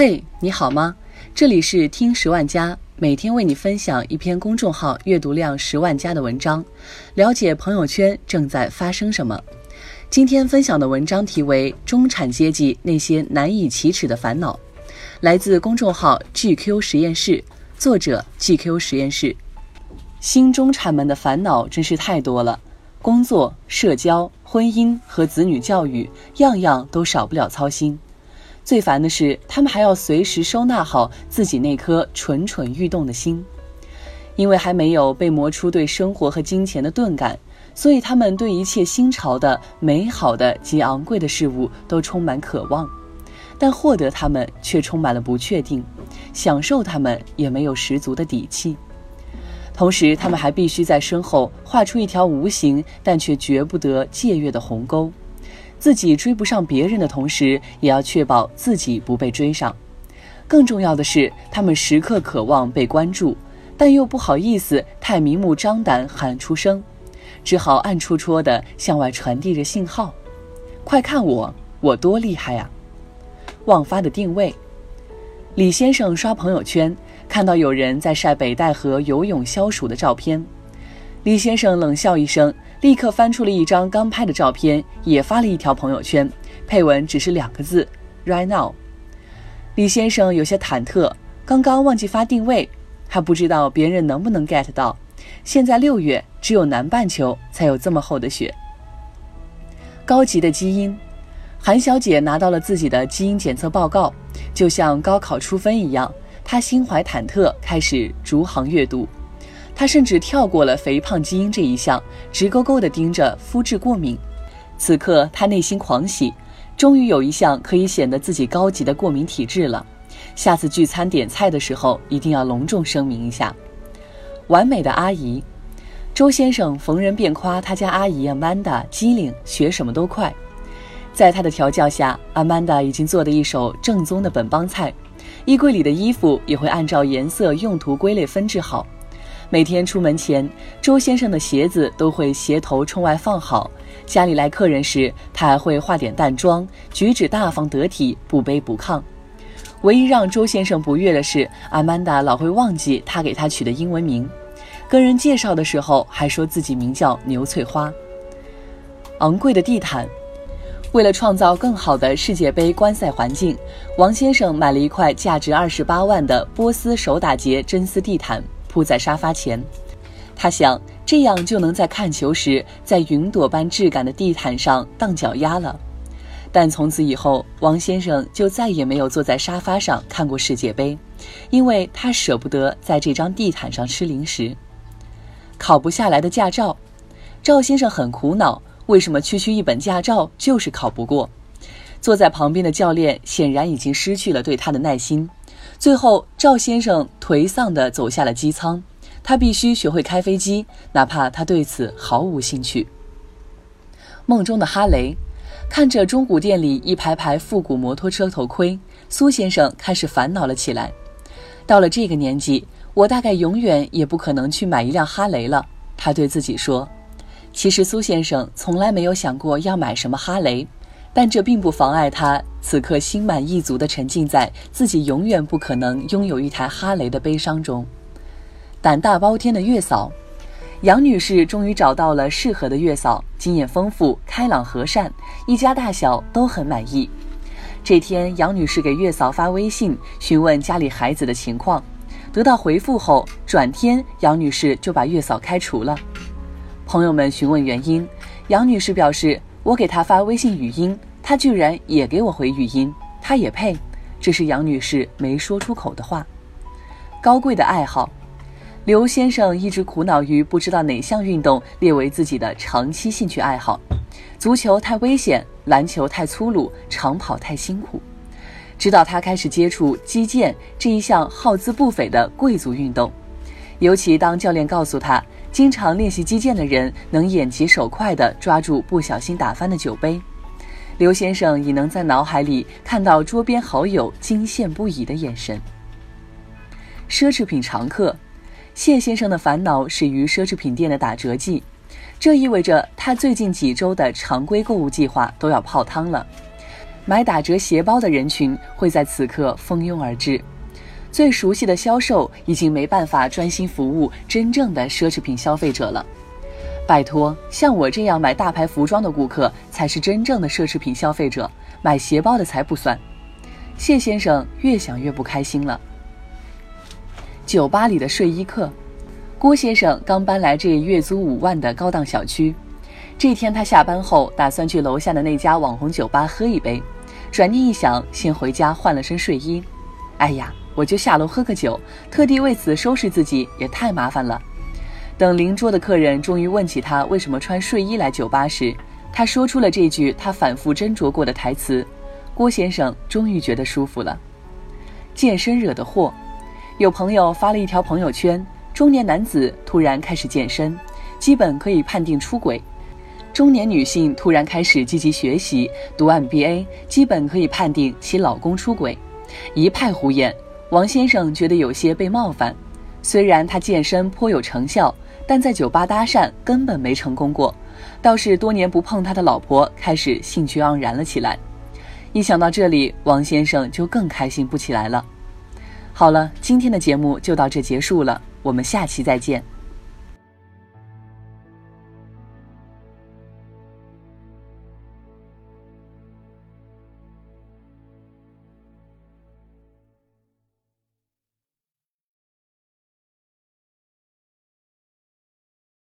嘿，你好吗？这里是听十万加，每天为你分享一篇公众号阅读量十万加的文章，了解朋友圈正在发生什么。今天分享的文章题为《中产阶级那些难以启齿的烦恼》，来自公众号 GQ 实验室，作者 GQ 实验室。新中产们的烦恼真是太多了，工作、社交、婚姻和子女教育，样样都少不了操心。最烦的是，他们还要随时收纳好自己那颗蠢蠢欲动的心，因为还没有被磨出对生活和金钱的钝感，所以他们对一切新潮的、美好的及昂贵的事物都充满渴望，但获得它们却充满了不确定，享受它们也没有十足的底气。同时，他们还必须在身后画出一条无形但却绝不得借越的鸿沟。自己追不上别人的同时，也要确保自己不被追上。更重要的是，他们时刻渴望被关注，但又不好意思太明目张胆喊出声，只好暗戳戳地向外传递着信号：“快看我，我多厉害呀！”忘发的定位。李先生刷朋友圈，看到有人在晒北戴河游泳消暑的照片，李先生冷笑一声。立刻翻出了一张刚拍的照片，也发了一条朋友圈，配文只是两个字：right now。李先生有些忐忑，刚刚忘记发定位，还不知道别人能不能 get 到。现在六月，只有南半球才有这么厚的雪。高级的基因，韩小姐拿到了自己的基因检测报告，就像高考出分一样，她心怀忐忑，开始逐行阅读。他甚至跳过了肥胖基因这一项，直勾勾地盯着肤质过敏。此刻他内心狂喜，终于有一项可以显得自己高级的过敏体质了。下次聚餐点菜的时候，一定要隆重声明一下。完美的阿姨，周先生逢人便夸他家阿姨 Amanda 机灵，学什么都快。在他的调教下，阿曼达已经做的一手正宗的本帮菜，衣柜里的衣服也会按照颜色、用途归类分制好。每天出门前，周先生的鞋子都会鞋头冲外放好。家里来客人时，他还会化点淡妆，举止大方得体，不卑不亢。唯一让周先生不悦的是，阿曼达老会忘记他给他取的英文名，跟人介绍的时候还说自己名叫牛翠花。昂贵的地毯，为了创造更好的世界杯观赛环境，王先生买了一块价值二十八万的波斯手打结真丝地毯。铺在沙发前，他想这样就能在看球时在云朵般质感的地毯上荡脚丫了。但从此以后，王先生就再也没有坐在沙发上看过世界杯，因为他舍不得在这张地毯上吃零食。考不下来的驾照，赵先生很苦恼，为什么区区一本驾照就是考不过？坐在旁边的教练显然已经失去了对他的耐心。最后，赵先生颓丧地走下了机舱。他必须学会开飞机，哪怕他对此毫无兴趣。梦中的哈雷，看着中古店里一排排复古摩托车头盔，苏先生开始烦恼了起来。到了这个年纪，我大概永远也不可能去买一辆哈雷了。他对自己说。其实，苏先生从来没有想过要买什么哈雷。但这并不妨碍他此刻心满意足地沉浸在自己永远不可能拥有一台哈雷的悲伤中。胆大包天的月嫂，杨女士终于找到了适合的月嫂，经验丰富、开朗和善，一家大小都很满意。这天，杨女士给月嫂发微信询问家里孩子的情况，得到回复后，转天杨女士就把月嫂开除了。朋友们询问原因，杨女士表示。我给他发微信语音，他居然也给我回语音，他也配？这是杨女士没说出口的话。高贵的爱好，刘先生一直苦恼于不知道哪项运动列为自己的长期兴趣爱好。足球太危险，篮球太粗鲁，长跑太辛苦。直到他开始接触击剑这一项耗资不菲的贵族运动，尤其当教练告诉他。经常练习击剑的人能眼疾手快地抓住不小心打翻的酒杯，刘先生已能在脑海里看到桌边好友惊羡不已的眼神。奢侈品常客，谢先生的烦恼始于奢侈品店的打折季，这意味着他最近几周的常规购物计划都要泡汤了。买打折鞋包的人群会在此刻蜂拥而至。最熟悉的销售已经没办法专心服务真正的奢侈品消费者了。拜托，像我这样买大牌服装的顾客才是真正的奢侈品消费者，买鞋包的才不算。谢先生越想越不开心了。酒吧里的睡衣客，郭先生刚搬来这月租五万的高档小区。这天他下班后打算去楼下的那家网红酒吧喝一杯，转念一想，先回家换了身睡衣。哎呀，我就下楼喝个酒，特地为此收拾自己也太麻烦了。等邻桌的客人终于问起他为什么穿睡衣来酒吧时，他说出了这句他反复斟酌过的台词。郭先生终于觉得舒服了。健身惹的祸，有朋友发了一条朋友圈：中年男子突然开始健身，基本可以判定出轨；中年女性突然开始积极学习读 MBA，基本可以判定其老公出轨。一派胡言。王先生觉得有些被冒犯，虽然他健身颇有成效。但在酒吧搭讪根本没成功过，倒是多年不碰他的老婆开始兴趣盎然了起来。一想到这里，王先生就更开心不起来了。好了，今天的节目就到这结束了，我们下期再见。